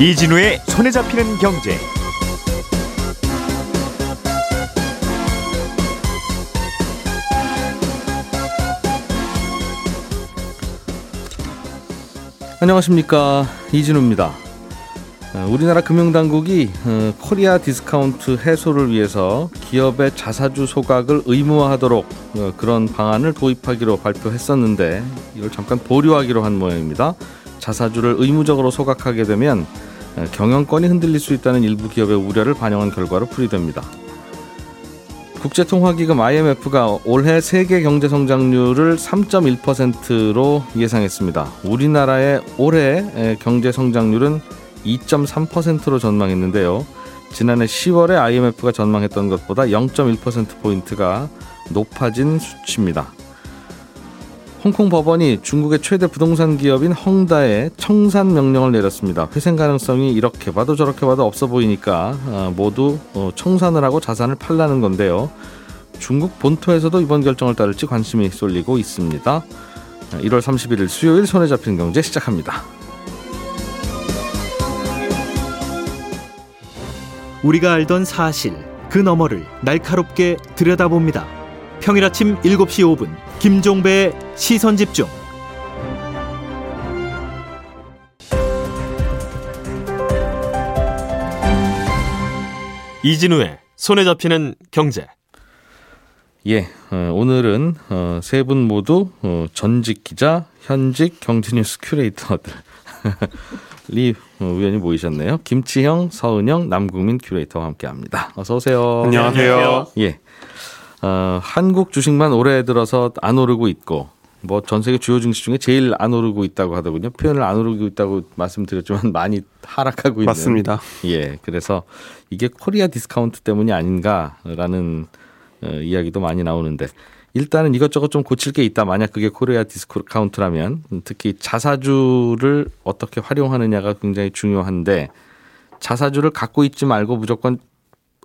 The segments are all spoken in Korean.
이진우의 손에 잡히는 경제. 안녕하십니까 이진우입니다. 어, 우리나라 금융당국이 어, 코리아 디스카운트 해소를 위해서 기업의 자사주 소각을 의무화하도록 어, 그런 방안을 도입하기로 발표했었는데 이걸 잠깐 보류하기로 한 모양입니다. 자사주를 의무적으로 소각하게 되면 경영권이 흔들릴 수 있다는 일부 기업의 우려를 반영한 결과로 풀이됩니다. 국제통화기금 IMF가 올해 세계 경제 성장률을 3.1%로 예상했습니다. 우리나라의 올해 경제 성장률은 2.3%로 전망했는데요. 지난해 10월에 IMF가 전망했던 것보다 0.1%포인트가 높아진 수치입니다. 홍콩 법원이 중국의 최대 부동산 기업인 헝다에 청산 명령을 내렸습니다. 회생 가능성이 이렇게 봐도 저렇게 봐도 없어 보이니까 어, 모두 어, 청산을 하고 자산을 팔라는 건데요. 중국 본토에서도 이번 결정을 따를지 관심이 쏠리고 있습니다. 1월 31일 수요일 손에 잡힌 경제 시작합니다. 우리가 알던 사실 그 너머를 날카롭게 들여다봅니다. 평일 아침 7시 5분 김종배의 시선 집중. 이진우의 손에 잡히는 경제. 예, 어, 오늘은 어, 세분 모두 어, 전직 기자, 현직 경제뉴스 큐레이터들 리 우연히 모이셨네요. 김치형, 서은영, 남국민 큐레이터와 함께합니다. 어서 오세요. 안녕하세요. 예, 어, 한국 주식만 올해 들어서 안 오르고 있고 뭐 전 세계 주요 증시 중에 제일 안 오르고 있다고 하더군요. 표현을 안 오르고 있다고 말씀드렸지만 많이 하락하고 있는. 맞습니다. 예, 그래서 이게 코리아 디스카운트 때문이 아닌가라는 어, 이야기도 많이 나오는데 일단은 이것저것 좀 고칠 게 있다. 만약 그게 코리아 디스카운트라면 특히 자사주를 어떻게 활용하느냐가 굉장히 중요한데 자사주를 갖고 있지 말고 무조건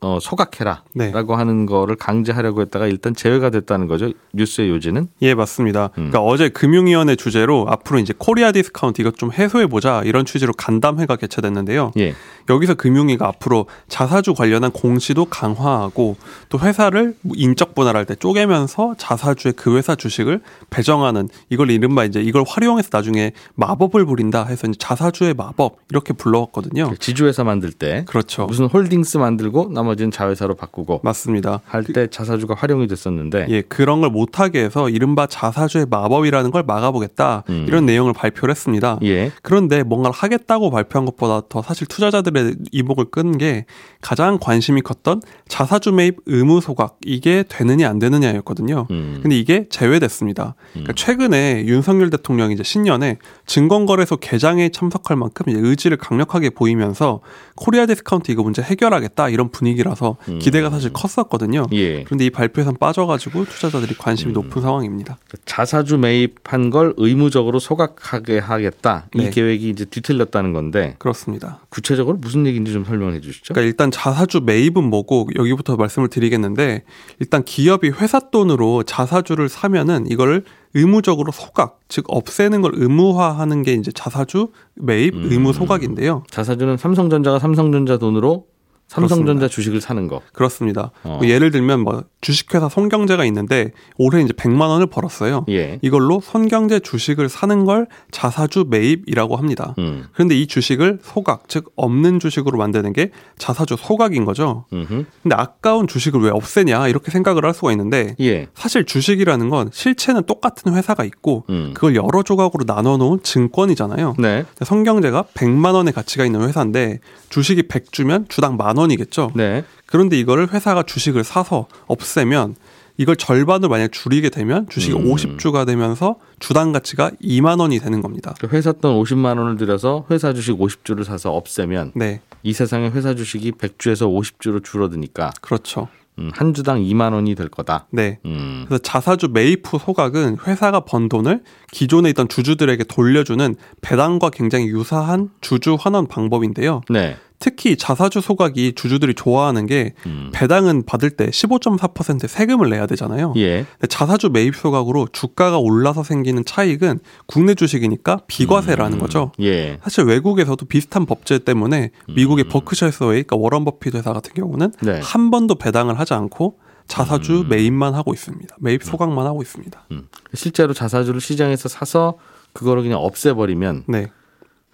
어, 소각해라라고 네. 하는 거를 강제하려고 했다가 일단 제외가 됐다는 거죠. 뉴스의 요지는? 예, 맞습니다. 음. 그러니까 어제 금융위원회 주제로 앞으로 이제 코리아 디스카운트 이것 좀 해소해 보자 이런 취지로 간담회가 개최됐는데요. 예. 여기서 금융위가 앞으로 자사주 관련한 공시도 강화하고 또 회사를 인적 분할할 때 쪼개면서 자사주의 그 회사 주식을 배정하는 이걸 이른바 이제 이걸 활용해서 나중에 마법을 부린다 해서 이제 자사주의 마법 이렇게 불러왔거든요. 지주회사 만들 때 그렇죠. 무슨 홀딩스 만들고 나머 나머지는 자회사로 바꾸고 맞습니다. 할 때 자사주가 활용이 됐었는데 예 그런 걸 못하게 해서 이른바 자사주의 마법이라는 걸 막아보겠다 음. 이런 내용을 발표를 했습니다. 예. 그런데 뭔가를 하겠다고 발표한 것보다 더 사실 투자자들의 이목을 끈 게 가장 관심이 컸던 자사주 매입 의무 소각 이게 되느냐 안 되느냐였거든요. 음. 근데 이게 제외됐습니다. 그러니까 음. 최근에 윤석열 대통령이 이제 신년에 증권거래소 개장에 참석할 만큼 의지를 강력하게 보이면서 코리아 디스카운트 이거 문제 해결하겠다 이런 분위기 분위기라서 음. 기대가 사실 컸었거든요. 예. 그런데 이 발표에선 빠져가지고 투자자들이 관심이 음. 높은 상황입니다. 자사주 매입한 걸 의무적으로 소각하게 하겠다. 이 네. 계획이 이제 뒤틀렸다는 건데. 그렇습니다. 구체적으로 무슨 얘기인지 좀 설명해 주시죠. 그러니까 일단 자사주 매입은 뭐고 여기부터 말씀을 드리겠는데 일단 기업이 회사 돈으로 자사주를 사면은 이거를 의무적으로 소각, 즉 없애는 걸 의무화하는 게 이제 자사주 매입 음. 의무 소각인데요. 자사주는 삼성전자가 삼성전자 돈으로 삼성전자 주식을 사는 거. 그렇습니다. 어. 뭐 예를 들면 뭐 주식회사 손경제가 있는데 올해 이제 100만 원을 벌었어요. 예. 이걸로 손경제 주식을 사는 걸 자사주 매입이라고 합니다. 음. 그런데 이 주식을 소각, 즉 없는 주식으로 만드는 게 자사주 소각인 거죠. 음흠. 근데 아까운 주식을 왜 없애냐 이렇게 생각을 할 수가 있는데 예. 사실 주식이라는 건 실체는 똑같은 회사가 있고 음. 그걸 여러 조각으로 나눠 놓은 증권이잖아요. 네. 손경제가 100만 원의 가치가 있는 회사인데 주식이 100주면 주당 만 원 이겠죠. 네. 그런데 이거를 회사가 주식을 사서 없애면 이걸 절반으로 만약 줄이게 되면 주식이 음. 50주가 되면서 주당 가치가 2만 원이 되는 겁니다. 그 회사 돈 50만 원을 들여서 회사 주식 50주를 사서 없애면 네. 이 세상에 회사 주식이 100주에서 50주로 줄어드니까 그렇죠. 음, 한 주당 2만 원이 될 거다. 네. 음. 그래서 자사주 매입 후 소각은 회사가 번 돈을 기존에 있던 주주들에게 돌려주는 배당과 굉장히 유사한 주주 환원 방법인데요. 네. 특히 자사주 소각이 주주들이 좋아하는 게 음. 배당은 받을 때 15.4% 세금을 내야 되잖아요. 예. 자사주 매입 소각으로 주가가 올라서 생기는 차익은 국내 주식이니까 비과세라는 음. 거죠. 예. 사실 외국에서도 비슷한 법제 때문에 미국의 음. 버크셔 해서웨이, 그러니까 워런 버핏 회사 같은 경우는 네. 한 번도 배당을 하지 않고 자사주 음. 매입만 하고 있습니다. 매입 소각만 하고 있습니다. 음. 실제로 자사주를 시장에서 사서 그거를 그냥 없애버리면 네.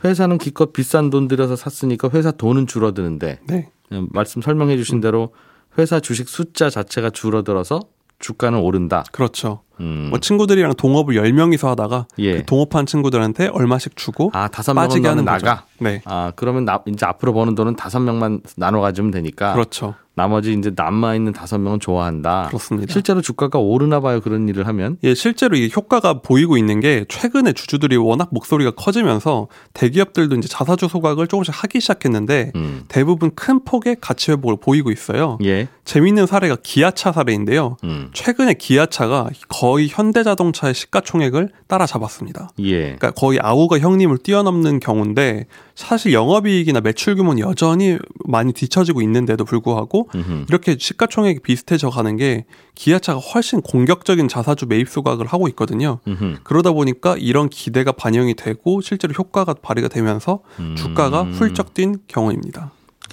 회사는 기껏 비싼 돈 들여서 샀으니까 회사 돈은 줄어드는데 네. 말씀 설명해 주신 대로 회사 주식 숫자 자체가 줄어들어서 주가는 오른다. 그렇죠. 음. 뭐 친구들이랑 동업을 10명이서 하다가 예. 그 동업한 친구들한테 얼마씩 주고 아, 다섯 명은 하는 나가. 네. 아, 그러면 나, 이제 앞으로 버는 돈은 다섯 명만 나눠 가지면 되니까. 그렇죠. 나머지 이제 남아 있는 다섯 명은 좋아한다. 그렇습니다. 실제로 주가가 오르나 봐요. 그런 일을 하면. 예, 실제로 이 효과가 보이고 있는 게 최근에 주주들이 워낙 목소리가 커지면서 대기업들도 이제 자사주 소각을 조금씩 하기 시작했는데 음. 대부분 큰 폭의 가치 회복을 보이고 있어요. 예. 재미있는 사례가 기아차 사례인데요. 음. 최근에 기아차가 거의 현대자동차의 시가총액을 따라잡았습니다. 예. 그러니까 거의 아우가 형님을 뛰어넘는 경우인데 사실 영업이익이나 매출 규모는 여전히 많이 뒤처지고 있는데도 불구하고 음흠. 이렇게 시가총액이 비슷해져 가는 게 기아차가 훨씬 공격적인 자사주 매입 수각을 하고 있거든요. 음흠. 그러다 보니까 이런 기대가 반영이 되고 실제로 효과가 발휘가 되면서 음. 주가가 훌쩍 뛴 경우입니다.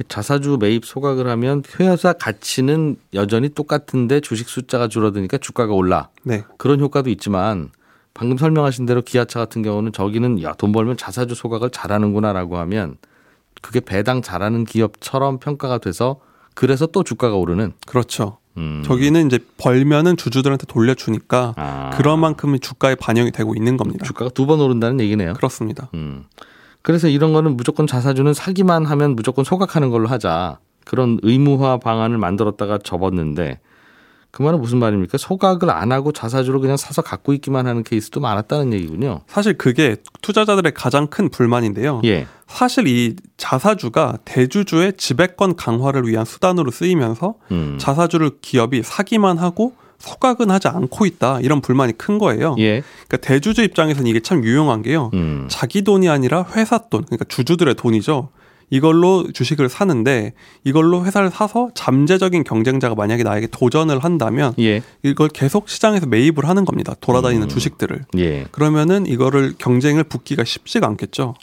자사주 매입 소각을 하면 회사 가치는 여전히 똑같은데 주식 숫자가 줄어드니까 주가가 올라. 네. 그런 효과도 있지만 방금 설명하신 대로 기아차 같은 경우는 저기는 야 돈 벌면 자사주 소각을 잘하는구나라고 하면 그게 배당 잘하는 기업처럼 평가가 돼서 그래서 또 주가가 오르는 그렇죠. 음. 저기는 이제 벌면은 주주들한테 돌려주니까 아. 그런 만큼의 주가에 반영이 되고 있는 겁니다. 주가가 두 번 오른다는 얘기네요. 그렇습니다. 음. 그래서 이런 거는 무조건 자사주는 사기만 하면 무조건 소각하는 걸로 하자. 그런 의무화 방안을 만들었다가 접었는데 그 말은 무슨 말입니까? 소각을 안 하고 자사주로 그냥 사서 갖고 있기만 하는 케이스도 많았다는 얘기군요. 사실 그게 투자자들의 가장 큰 불만인데요. 예. 사실 이 자사주가 대주주의 지배권 강화를 위한 수단으로 쓰이면서 음. 자사주를 기업이 사기만 하고 소각은 하지 않고 있다 이런 불만이 큰 거예요. 예. 그러니까 대주주 입장에서는 이게 참 유용한 게요. 음. 자기 돈이 아니라 회사 돈, 그러니까 주주들의 돈이죠. 이걸로 주식을 사는데 이걸로 회사를 사서 잠재적인 경쟁자가 만약에 나에게 도전을 한다면 예. 이걸 계속 시장에서 매입을 하는 겁니다. 돌아다니는 음. 주식들을. 예. 그러면은 이거를 경쟁을 붙기가 쉽지가 않겠죠.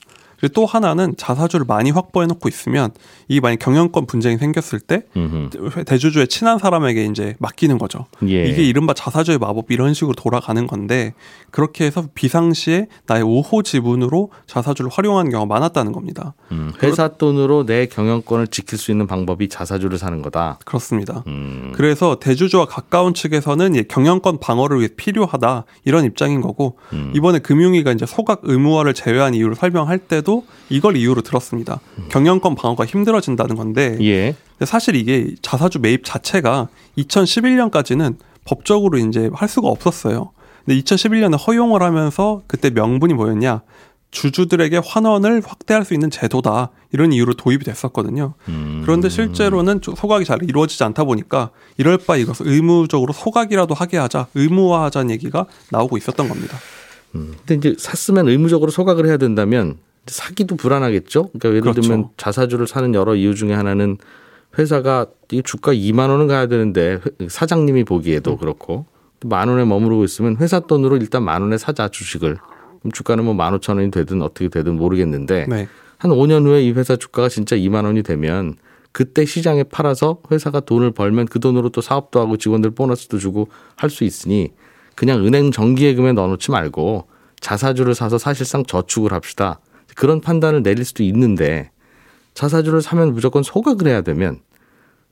그리고 또 하나는 자사주를 많이 확보해 놓고 있으면 이 만약 경영권 분쟁이 생겼을 때 음흠. 대주주의 친한 사람에게 이제 맡기는 거죠. 예. 이게 이른바 자사주의 마법 이런 식으로 돌아가는 건데 그렇게 해서 비상시에 나의 우호 지분으로 자사주를 활용하는 경우가 많았다는 겁니다. 음, 회사 돈으로 내 경영권을 지킬 수 있는 방법이 자사주를 사는 거다. 그렇습니다. 음. 그래서 대주주와 가까운 측에서는 경영권 방어를 위해 필요하다 이런 입장인 거고 음. 이번에 금융위가 이제 소각 의무화를 제외한 이유를 설명할 때도 도 이걸 이유로 들었습니다. 경영권 방어가 힘들어진다는 건데 예. 사실 이게 자사주 매입 자체가 2011년까지는 법적으로 이제 할 수가 없었어요. 근데 2011년에 허용을 하면서 그때 명분이 뭐였냐? 주주들에게 환원을 확대할 수 있는 제도다 이런 이유로 도입이 됐었거든요. 음. 그런데 실제로는 소각이 잘 이루어지지 않다 보니까 이럴 바 이것을 의무적으로 소각이라도 하게 하자 의무화하자는 얘기가 나오고 있었던 겁니다. 음. 근데 이제 샀으면 의무적으로 소각을 해야 된다면 사기도 불안하겠죠. 그러니까 예를 그렇죠. 들면 자사주를 사는 여러 이유 중에 하나는 회사가 이 주가 2만 원은 가야 되는데 사장님이 보기에도 음. 그렇고 만 원에 머무르고 있으면 회사 돈으로 일단 만 원에 사자 주식을 그럼 주가는 뭐 만 오천 원이 되든 어떻게 되든 모르겠는데 네. 한 5년 후에 이 회사 주가가 진짜 2만 원이 되면 그때 시장에 팔아서 회사가 돈을 벌면 그 돈으로 또 사업도 하고 직원들 보너스도 주고 할 수 있으니 그냥 은행 정기예금에 넣어놓지 말고 자사주를 사서 사실상 저축을 합시다. 그런 판단을 내릴 수도 있는데 자사주를 사면 무조건 소각을 해야 되면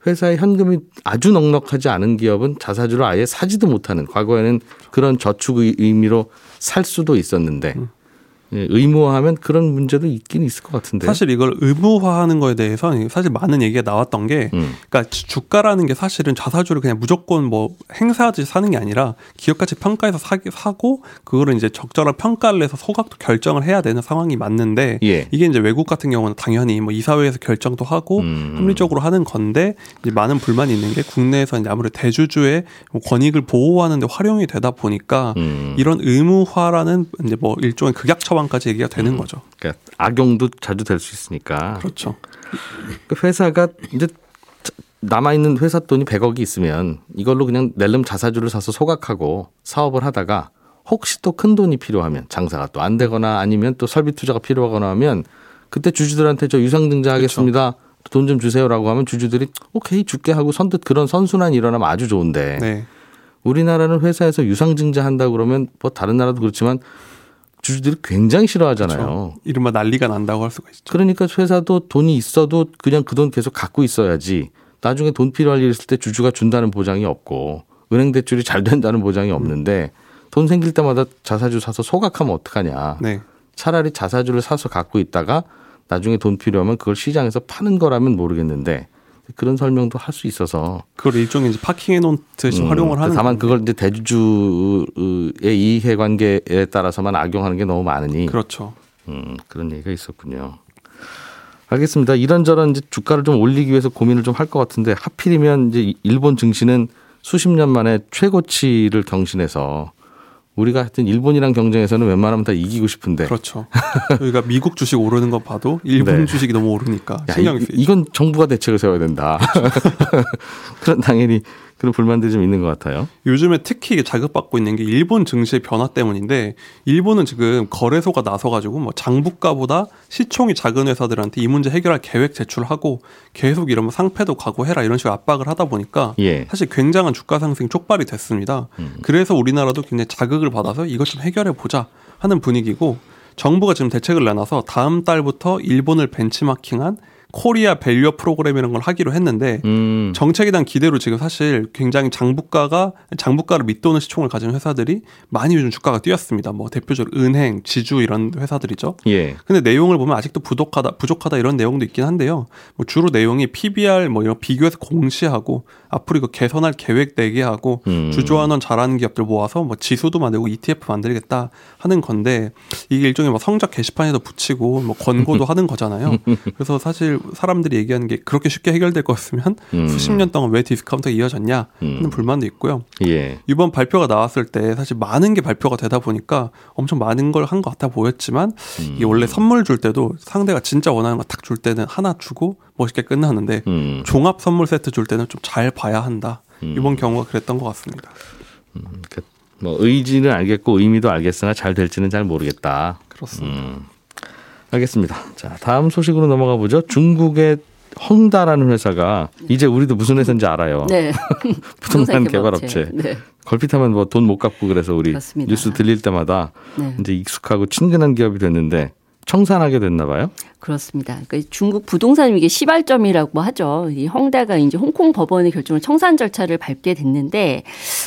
회사의 현금이 아주 넉넉하지 않은 기업은 자사주를 아예 사지도 못하는 과거에는 그런 저축 의미로 살 수도 있었는데 음. 예, 의무화하면 그런 문제도 있긴 있을 것 같은데. 사실 이걸 의무화하는 거에 대해서 사실 많은 얘기가 나왔던 게, 음. 그러니까 주가라는 게 사실은 자사주를 그냥 무조건 뭐 행사하듯이 사는 게 아니라 기업 가치 평가해서 사기, 사고 그거를 이제 적절한 평가를 해서 소각도 결정을 해야 되는 상황이 맞는데 예. 이게 이제 외국 같은 경우는 당연히 뭐 이사회에서 결정도 하고 음. 합리적으로 하는 건데 이제 많은 불만이 있는 게 국내에서 이제 아무래도 대주주의 뭐 권익을 보호하는데 활용이 되다 보니까 음. 이런 의무화라는 이제 뭐 일종의 극약 처방 소환까지 얘기가 되는 음. 거죠. 그러니까 악용도 자주 될 수 있으니까. 그렇죠. 그 회사가 이제 남아 있는 회사 돈이 100억이 있으면 이걸로 그냥 낼름 자사주를 사서 소각하고 사업을 하다가 혹시 또 큰 돈이 필요하면 장사가 또 안 되거나 아니면 또 설비 투자가 필요하거나 하면 그때 주주들한테 저 유상증자 하겠습니다. 그렇죠. 돈좀 주세요라고 하면 주주들이 오케이 줄게 하고 선뜻 그런 선순환이 일어나면 아주 좋은데 네. 우리나라는 회사에서 유상증자 한다 그러면 뭐 다른 나라도 그렇지만 주주들이 굉장히 싫어하잖아요. 그렇죠. 이른바 난리가 난다고 할 수가 있죠. 그러니까 회사도 돈이 있어도 그냥 그 돈 계속 갖고 있어야지. 나중에 돈 필요할 일 있을 때 주주가 준다는 보장이 없고 은행 대출이 잘 된다는 보장이 없는데 돈 생길 때마다 자사주 사서 소각하면 어떡하냐. 네. 차라리 자사주를 사서 갖고 있다가 나중에 돈 필요하면 그걸 시장에서 파는 거라면 모르겠는데 그런 설명도 할 수 있어서 그걸 일종의 이제 파킹해 놓은 듯이 음, 활용을 하는 다만 그걸 이제 대주주의 이해관계에 따라서만 악용하는 게 너무 많으니 그렇죠. 음, 그런 얘기가 있었군요. 알겠습니다. 이런저런 이제 주가를 좀 올리기 위해서 고민을 좀 할 것 같은데 하필이면 이제 일본 증시는 수십 년 만에 최고치를 경신해서 우리가 하여튼 일본이랑 경쟁에서는 웬만하면 다 이기고 싶은데. 그렇죠. 저희가 미국 주식 오르는 거 봐도 일본 네. 주식이 너무 오르니까 신경이 쓰이죠. 이건 정부가 대책을 세워야 된다. 그런 당연히 그런 불만들이 좀 있는 것 같아요. 요즘에 특히 자극받고 있는 게 일본 증시의 변화 때문인데 일본은 지금 거래소가 나서가지고 뭐 장부가보다 시총이 작은 회사들한테 이 문제 해결할 계획 제출하고 계속 이러면 상패도 각오해라 이런 식으로 압박을 하다 보니까 예. 사실 굉장한 주가 상승 촉발이 됐습니다. 음. 그래서 우리나라도 굉장히 자극을 받아서 이것 좀 해결해 보자 하는 분위기고 정부가 지금 대책을 내놔서 다음 달부터 일본을 벤치마킹한 코리아 밸류 프로그램이라는 걸 하기로 했는데 음. 정책에 대한 기대로 지금 사실 굉장히 장부가가 장부가를 밑도는 시총을 가진 회사들이 많이 요즘 주가가 뛰었습니다. 뭐 대표적으로 은행, 지주 이런 회사들이죠. 예. 근데 내용을 보면 아직도 부족하다 부족하다 이런 내용도 있긴 한데요. 뭐 주로 내용이 PBR 뭐 이런 비교해서 공시하고 앞으로 이거 개선할 계획 내게 하고 음. 주주환원 잘하는 기업들 모아서 뭐 지수도 만들고 ETF 만들겠다 하는 건데 이게 일종의 뭐 성적 게시판에도 붙이고 뭐 권고도 하는 거잖아요. 그래서 사실 사람들이 얘기하는 게 그렇게 쉽게 해결될 거였으면 음. 수십 년 동안 왜 디스카운트가 이어졌냐 하는 음. 불만도 있고요. 예. 이번 발표가 나왔을 때 사실 많은 게 발표가 되다 보니까 엄청 많은 걸 한 것 같아 보였지만 음. 이게 원래 선물 줄 때도 상대가 진짜 원하는 거 딱 줄 때는 하나 주고 멋있게 끝나는데 음. 종합 선물 세트 줄 때는 좀 잘 봐야 한다. 음. 이번 경우가 그랬던 것 같습니다. 음, 그, 뭐 의지는 알겠고 의미도 알겠으나 잘 될지는 잘 모르겠다. 그렇습니다. 알겠습니다. 자, 다음 소식으로 넘어가 보죠. 중국의 헝다라는 회사가 이제 우리도 무슨 회사인지 알아요. 네. 부동산 개발업체. 네. 걸핏하면 뭐 돈 못 갚고 그래서 우리 그렇습니다. 뉴스 들릴 때마다 네. 이제 익숙하고 친근한 기업이 됐는데 청산하게 됐나 봐요? 그렇습니다. 그러니까 중국 부동산 위기 시발점이라고 하죠. 이 헝다가 이제 홍콩 법원의 결정을 청산 절차를 밟게 됐는데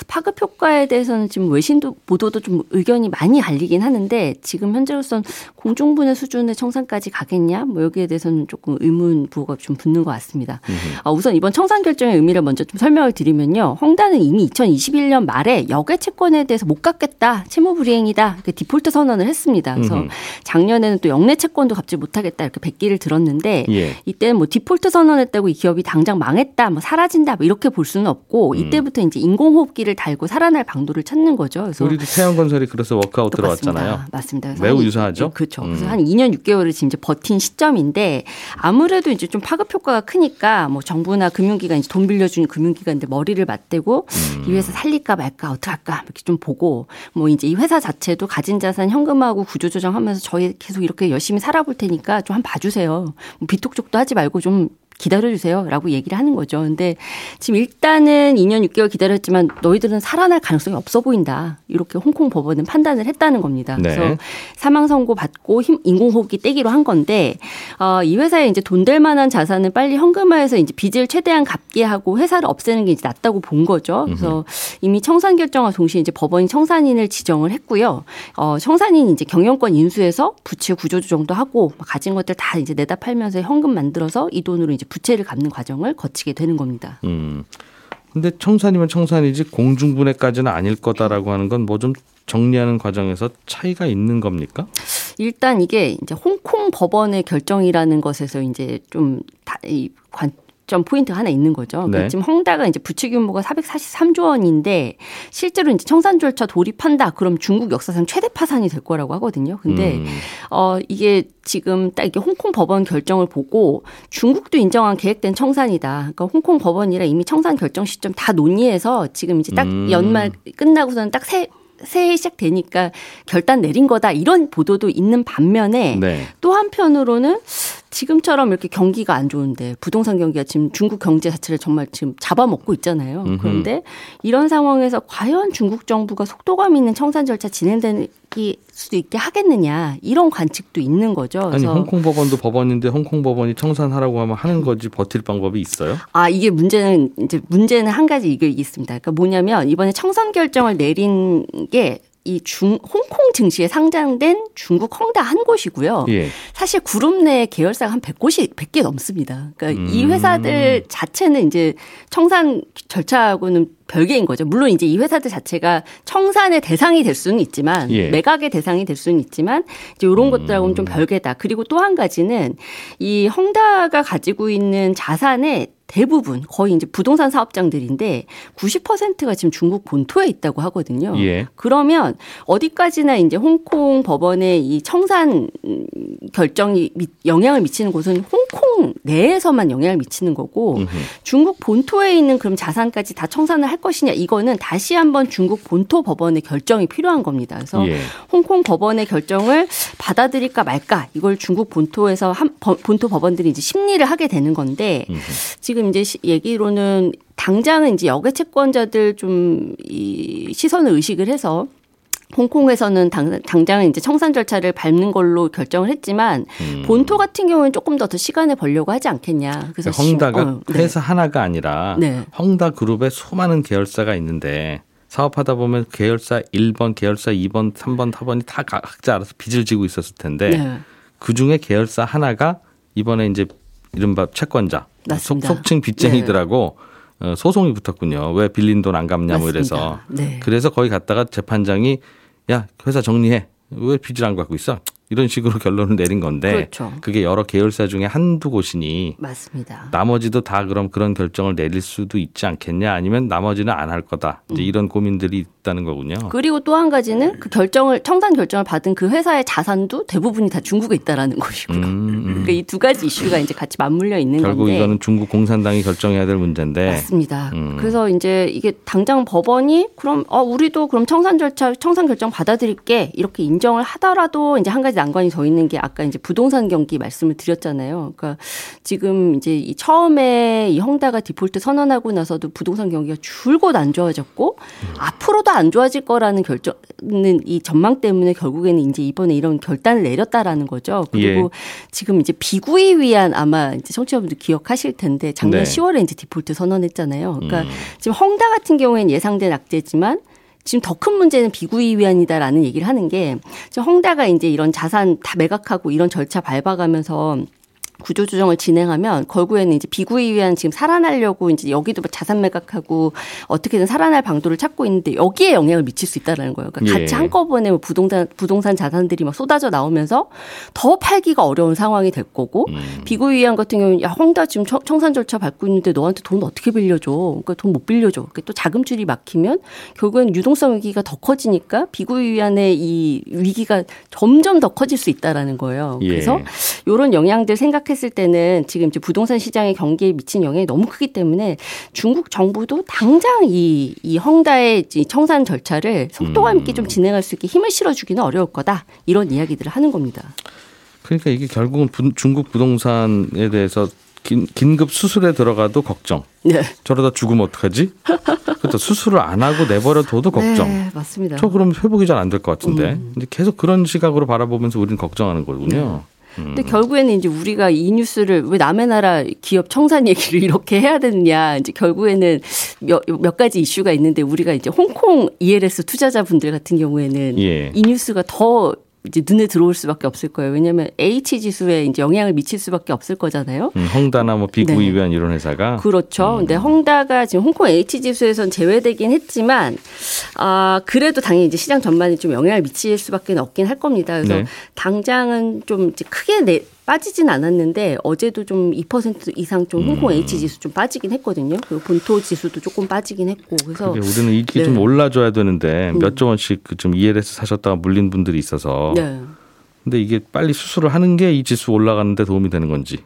파급 효과에 대해서는 지금 외신 보도도 좀 의견이 많이 갈리긴 하는데 지금 현재로선 공중분해 수준의 청산까지 가겠냐? 뭐 여기에 대해서는 조금 의문 부호가 좀 붙는 것 같습니다. 아, 우선 이번 청산 결정의 의미를 먼저 좀 설명을 드리면요. 헝다는 이미 2021년 말에 역외 채권에 대해서 못 갚겠다, 채무 불이행이다, 디폴트 선언을 했습니다. 그래서 작년에는 또 영내 채권도 갚지 못하겠다. 이렇게 백기를 들었는데 예. 이때는 뭐 디폴트 선언했다고 이 기업이 당장 망했다, 뭐 사라진다, 뭐 이렇게 볼 수는 없고 음. 이때부터 이제 인공호흡기를 달고 살아날 방도를 찾는 거죠. 그래서 우리도 태양건설이 그래서 워크아웃 들어왔잖아요. 맞습니다. 매우 유사하죠. 그렇죠. 음. 그래서 한 2년 6개월을 지금 이제 버틴 시점인데 아무래도 이제 좀 파급 효과가 크니까 뭐 정부나 금융기관 이제 돈 빌려주는 금융기관들 머리를 맞대고 음. 이 회사 살릴까 말까 어떡할까 이렇게 좀 보고 뭐 이제 이 회사 자체도 가진 자산 현금화하고 구조조정하면서 저희 계속 이렇게 열심히 살아볼 테니까 좀 한번 봐주세요. 뭐 비톡톡도 하지 말고 좀 기다려주세요. 라고 얘기를 하는 거죠. 근데 지금 일단은 2년 6개월 기다렸지만 너희들은 살아날 가능성이 없어 보인다. 이렇게 홍콩 법원은 판단을 했다는 겁니다. 네. 그래서 사망 선고 받고 인공호흡기 떼기로 한 건데, 어, 이 회사에 이제 돈 될 만한 자산을 빨리 현금화해서 이제 빚을 최대한 갚게 하고 회사를 없애는 게 이제 낫다고 본 거죠. 그래서 이미 청산 결정과 동시에 이제 법원이 청산인을 지정을 했고요. 어, 청산인이 이제 경영권 인수해서 부채 구조조정도 하고 가진 것들 다 이제 내다 팔면서 현금 만들어서 이 돈으로 이제 이제 부채를 갚는 과정을 거치게 되는 겁니다. 음. 근데 청산이면 청산이지 공중분해까지는 아닐 거다라고 하는 건 뭐 좀 정리하는 과정에서 차이가 있는 겁니까? 일단 이게 이제 홍콩 법원의 결정이라는 것에서 이제 좀이 관 측점 포인트 하나 있는 거죠. 네. 지금 헝다가 이제 부채 규모가 443조 원인데 실제로 이제 청산 절차 돌입한다. 그럼 중국 역사상 최대 파산이 될 거라고 하거든요. 근데 음. 어 이게 지금 딱 이게 홍콩 법원 결정을 보고 중국도 인정한 계획된 청산이다. 그러니까 홍콩 법원이라 이미 청산 결정 시점 다 논의해서 지금 이제 딱 음. 연말 끝나고서는 딱새 새해 시작되니까 결단 내린 거다 이런 보도도 있는 반면에 네. 또 한편으로는 지금처럼 이렇게 경기가 안 좋은데 부동산 경기가 지금 중국 경제 자체를 정말 지금 잡아먹고 있잖아요. 그런데 이런 상황에서 과연 중국 정부가 속도감 있는 청산 절차 진행되는 수도 있게 하겠느냐 이런 관측도 있는 거죠. 아니 홍콩 법원도 법원인데 홍콩 법원이 청산하라고 하면 하는 거지 버틸 방법이 있어요? 아 이게 문제는 이제 문제는 한 가지 이게 있습니다. 그러니까 뭐냐면 이번에 청산 결정을 내린 게 이 중, 홍콩 증시에 상장된 중국 헝다 한 곳이고요. 예. 사실 그룹 내 계열사가 한 100곳이, 100개 넘습니다. 그러니까 음. 이 회사들 자체는 이제 청산 절차하고는 별개인 거죠. 물론 이제 이 회사들 자체가 청산의 대상이 될 수는 있지만 예. 매각의 대상이 될 수는 있지만 이제 이런 음. 것들하고는 좀 별개다. 그리고 또 한 가지는 이 헝다가 가지고 있는 자산의 대부분 거의 이제 부동산 사업장들인데 90%가 지금 중국 본토에 있다고 하거든요. 예. 그러면 어디까지나 이제 홍콩 법원의 이 청산 결정이 영향을 미치는 곳은 홍콩 내에서만 영향을 미치는 거고 음흠. 중국 본토에 있는 그럼 자산까지 다 청산을 할 것이냐 이거는 다시 한번 중국 본토 법원의 결정이 필요한 겁니다. 그래서 예. 홍콩 법원의 결정을 받아들일까 말까 이걸 중국 본토에서 한 본토 법원들이 이제 심리를 하게 되는 건데 음흠. 지금 이제 얘기로는 당장은 이제 역외 채권자들 좀 이 시선을 의식을 해서 홍콩에서는 당, 당장은 이제 청산 절차를 밟는 걸로 결정을 했지만 음. 본토 같은 경우는 조금 더, 더 시간을 벌려고 하지 않겠냐. 그래서 그러니까 헝다가 어, 네. 회사 하나가 아니라 네. 헝다 그룹에 수많은 계열사가 있는데 사업하다 보면 계열사 1번, 계열사 2번, 3번, 4번이 다 각자 알아서 빚을 지고 있었을 텐데 네. 그 중에 계열사 하나가 이번에 이제 이른바 채권자 속, 속칭 빚쟁이들하고 네. 어, 소송이 붙었군요. 왜 빌린 돈 안 갚냐 뭐 이래서. 네. 그래서 거기 갔다가 재판장이 야 회사 정리해. 왜 빚을 안 갖고 있어? 이런 식으로 결론을 내린 건데 그렇죠. 그게 여러 계열사 중에 한두 곳이니 맞습니다. 나머지도 다 그럼 그런 결정을 내릴 수도 있지 않겠냐 아니면 나머지는 안 할 거다 음. 이런 고민들이 있다는 거군요. 그리고 또 한 가지는 그 결정을 청산 결정을 받은 그 회사의 자산도 대부분이 다 중국에 있다라는 것이고요. 음, 음. 그러니까 이 두 가지 이슈가 이제 같이 맞물려 있는 결국 건데 결국 이거는 중국 공산당이 결정해야 될 문제인데 맞습니다. 음. 그래서 이제 이게 당장 법원이 그럼 어 우리도 그럼 청산 절차 청산 결정 받아들일게 이렇게 인정을 하더라도 이제 한 가지 난관이 더 있는 게 아까 이제 부동산 경기 말씀을 드렸잖아요. 그러니까 지금 이제 이 처음에 이 헝다가 디폴트 선언하고 나서도 부동산 경기가 줄곧 안 좋아졌고 음. 앞으로도 안 좋아질 거라는 결정은 이 전망 때문에 결국에는 이제 이번에 이런 결단을 내렸다라는 거죠. 그리고 예. 지금 이제 비구이 위한 아마 이제 청취자분들 기억하실 텐데 작년 네. 10월에 이제 디폴트 선언했잖아요. 그러니까 음. 지금 헝다 같은 경우에는 예상된 악재지만 지금 더 큰 문제는 비구이 위안이다라는 얘기를 하는 게 지금 헝다가 이제 이런 자산 다 매각하고 이런 절차 밟아가면서 구조조정을 진행하면 결국에는 이제 비구에 의한 지금 살아나려고 이제 여기도 뭐 자산 매각하고 어떻게든 살아날 방도를 찾고 있는데 여기에 영향을 미칠 수 있다라는 거예요. 그러니까 같이 예. 한꺼번에 뭐 부동산 부동산 자산들이 막 쏟아져 나오면서 더 팔기가 어려운 상황이 될 거고 음. 비구에 의한 같은 경우는 야 헝다 지금 청산 절차 밟고 있는데 너한테 돈 어떻게 빌려줘? 그러니까 돈 못 빌려줘. 그러니까 또 자금줄이 막히면 결국엔 유동성 위기가 더 커지니까 비구에 의한의 이 위기가 점점 더 커질 수 있다라는 거예요. 예. 그래서 이런 영향들 생각해 생각했을 때는 지금 이제 부동산 시장의 경기에 미친 영향이 너무 크기 때문에 중국 정부도 당장 이, 이 헝다의 청산 절차를 속도감 있게 좀 음. 진행할 수 있게 힘을 실어주기는 어려울 거다. 이런 이야기들을 하는 겁니다. 그러니까 이게 결국은 부, 중국 부동산에 대해서 긴, 긴급 수술에 들어가도 걱정. 네. 저러다 죽으면 어떡하지? 그렇죠. 수술을 안 하고 내버려둬도 걱정. 네, 맞습니다. 저 그럼 회복이 잘 안 될 것 같은데. 음. 근데 계속 그런 시각으로 바라보면서 우리는 걱정하는 거군요. 네. 근데 결국에는 이제 우리가 이 뉴스를 왜 남의 나라 기업 청산 얘기를 이렇게 해야 되느냐. 이제 결국에는 몇, 몇 가지 이슈가 있는데 우리가 이제 홍콩 ELS 투자자분들 같은 경우에는 예. 이 뉴스가 더 이제 눈에 들어올 수밖에 없을 거예요. 왜냐하면 H 지수에 이제 영향을 미칠 수밖에 없을 거잖아요. 음, 헝다나 뭐 비구이 위한 네. 이런 회사가 그렇죠. 음. 근데 헝다가 지금 홍콩 H 지수에선 제외되긴 했지만 아 그래도 당연히 이제 시장 전반에 좀 영향을 미칠 수밖에 없긴 할 겁니다. 그래서 네. 당장은 좀 이제 크게 내, 빠지진 않았는데 어제도 좀 2% 이상 좀 홍콩 음. H 지수 좀 빠지긴 했거든요. 그리고 본토 지수도 조금 빠지긴 했고 그래서 우리는 이게 네. 좀 올라줘야 되는데 음. 몇조 원씩 그좀 ELS 사셨다가 물린 분들이 있어서. 네. 근데 이게 빨리 수술을 하는 게 이 지수 올라가는데 도움이 되는 건지.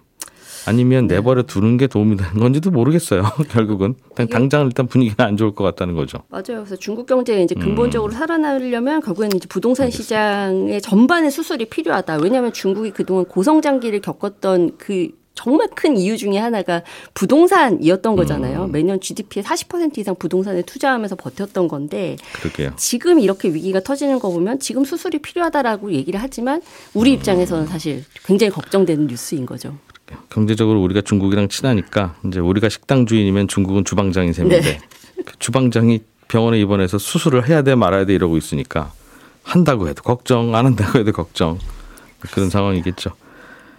아니면 네. 내버려 두는 게 도움이 되는 건지도 모르겠어요. 결국은 당장 일단 분위기가 안 좋을 것 같다는 거죠. 맞아요. 그래서 중국 경제가 이제 근본적으로 음. 살아나려면 결국에는 이제 부동산 알겠습니다. 시장의 전반의 수술이 필요하다. 왜냐하면 중국이 그동안 고성장기를 겪었던 그 정말 큰 이유 중에 하나가 부동산이었던 거잖아요. 음. 매년 GDP의 40% 이상 부동산에 투자하면서 버텼던 건데 그러게요. 지금 이렇게 위기가 터지는 거 보면 지금 수술이 필요하다라고 얘기를 하지만 우리 음. 입장에서는 사실 굉장히 걱정되는 뉴스인 거죠. 경제적으로 우리가 중국이랑 친하니까 이제 우리가 식당 주인이면 중국은 주방장인 셈인데 네. 그 주방장이 병원에 입원해서 수술을 해야 돼 말아야 돼 이러고 있으니까 한다고 해도 걱정 안 한다고 해도 걱정 그런 상황이겠죠.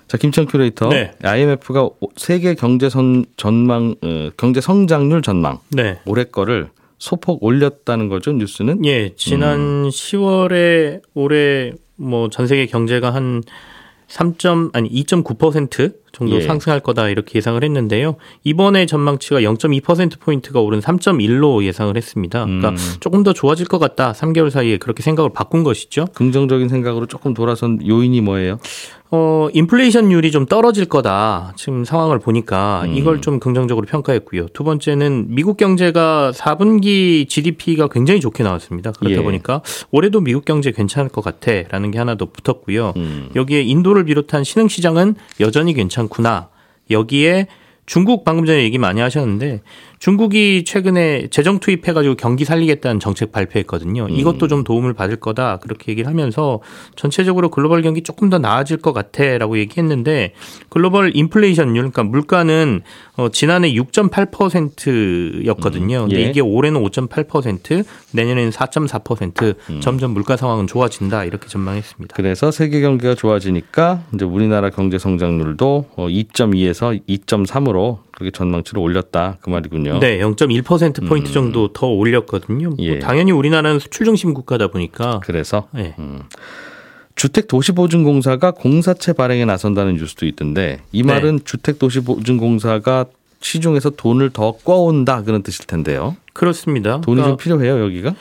자 김천 큐레이터 네. IMF가 세계 경제 선 전망 어, 경제 성장률 전망 네. 올해 거를 소폭 올렸다는 거죠 뉴스는? 예 지난 음. 10월에 올해 뭐 전 세계 경제가 한 3점 아니 2.9% 정도 예. 상승할 거다 이렇게 예상을 했는데요. 이번에 전망치가 0.2% 포인트가 오른 3.1로 예상을 했습니다. 그러니까 음. 조금 더 좋아질 것 같다. 3개월 사이에 그렇게 생각을 바꾼 것이죠. 긍정적인 생각으로 조금 돌아선 요인이 뭐예요? 어, 인플레이션율이 좀 떨어질 거다. 지금 상황을 보니까 음. 이걸 좀 긍정적으로 평가했고요. 두 번째는 미국 경제가 4분기 GDP가 굉장히 좋게 나왔습니다. 그렇다 예. 보니까 올해도 미국 경제 괜찮을 것 같아라는 게 하나 더 붙었고요. 음. 여기에 인도를 비롯한 신흥 시장은 여전히 괜찮 구나. 여기에 중국 방금 전에 얘기 많이 하셨는데 중국이 최근에 재정 투입해가지고 경기 살리겠다는 정책 발표했거든요. 음. 이것도 좀 도움을 받을 거다 그렇게 얘기를 하면서 전체적으로 글로벌 경기 조금 더 나아질 것 같아라고 얘기했는데 글로벌 인플레이션율 그러니까 물가는 어, 지난해 6.8%였거든요. 근데 예. 이게 올해는 5.8% 내년에는 4.4% 음. 점점 물가 상황은 좋아진다 이렇게 전망했습니다. 그래서 세계 경기가 좋아지니까 이제 우리나라 경제 성장률도 2.2에서 어, 2.3으로 그렇게 전망치를 올렸다 그 말이군요. 네, 0.1% 포인트 음. 정도 더 올렸거든요. 뭐 예. 뭐 당연히 우리나라는 수출 중심 국가다 보니까 그래서 네. 음. 주택도시보증공사가 공사채 발행에 나선다는 뉴스도 있던데 이 말은 네. 주택도시보증공사가 시중에서 돈을 더 꿔온다 그런 뜻일 텐데요. 그렇습니다. 돈이 그러니까 좀 필요해요 여기가?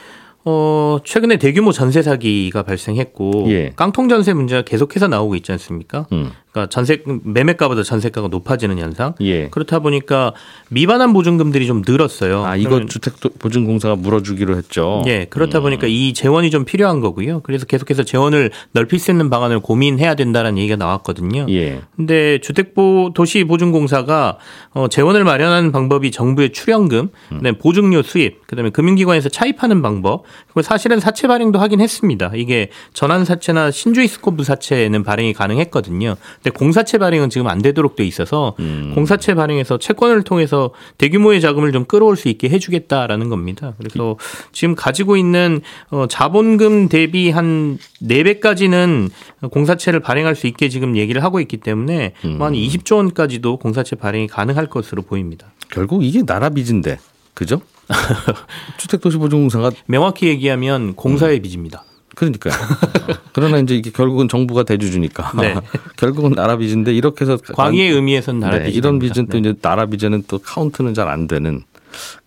어, 최근에 대규모 전세 사기가 발생했고 예. 깡통 전세 문제가 계속해서 나오고 있지 않습니까? 음. 그러니까 전세 매매가보다 전세가가 높아지는 현상. 예. 그렇다 보니까 미반환 보증금들이 좀 늘었어요. 아 이거 주택 보증 공사가 물어주기로 했죠. 예. 그렇다 음. 보니까 이 재원이 좀 필요한 거고요. 그래서 계속해서 재원을 넓힐 수 있는 방안을 고민해야 된다는 얘기가 나왔거든요. 예. 근데 주택보 도시 보증 공사가 어, 재원을 마련하는 방법이 정부의 출연금, 음. 보증료 수입, 그다음에 금융기관에서 차입하는 방법, 그리고 사실은 사채 발행도 하긴 했습니다. 이게 전환 사채나 신주이 스코브 사채는 발행이 가능했거든요. 근데 공사채 발행은 지금 안 되도록 돼 있어서 음. 공사채 발행해서 채권을 통해서 대규모의 자금을 좀 끌어올 수 있게 해주겠다라는 겁니다. 그래서 지금 가지고 있는 어, 자본금 대비 한 4배까지는 공사채를 발행할 수 있게 지금 얘기를 하고 있기 때문에 음. 뭐 한 20조 원까지도 공사채 발행이 가능할 것으로 보입니다. 결국 이게 나라 빚인데 그죠? 주택도시보증공사가 명확히 얘기하면 공사의 음. 빚입니다. 그러니까요. 그러나 이제 이게 결국은 정부가 대주주니까 네. 결국은 나라 빚인데 이렇게 해서 광의의 의미에서는 나라 네, 빚 이런 빚은 또 네. 이제 나라 빚에는 또 카운트는 잘 안 되는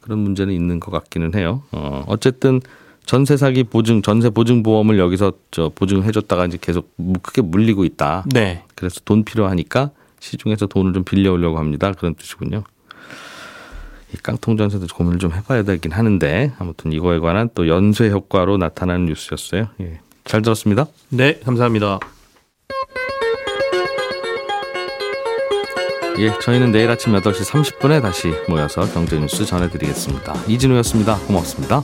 그런 문제는 있는 것 같기는 해요. 어, 어쨌든 전세 사기 보증 전세 보증 보험을 여기서 저 보증해 줬다가 이제 계속 크게 물리고 있다. 네. 그래서 돈 필요하니까 시중에서 돈을 좀 빌려 오려고 합니다. 그런 뜻이군요. 이 깡통 전세도 고민을 좀 해봐야 되긴 하는데 아무튼 이거에 관한 또 연쇄 효과로 나타나는 뉴스였어요. 예. 잘 들었습니다. 네, 감사합니다. 예, 저희는 내일 아침 8시 30분에 다시 모여서 경제 뉴스 전해드리겠습니다. 이진우였습니다. 고맙습니다.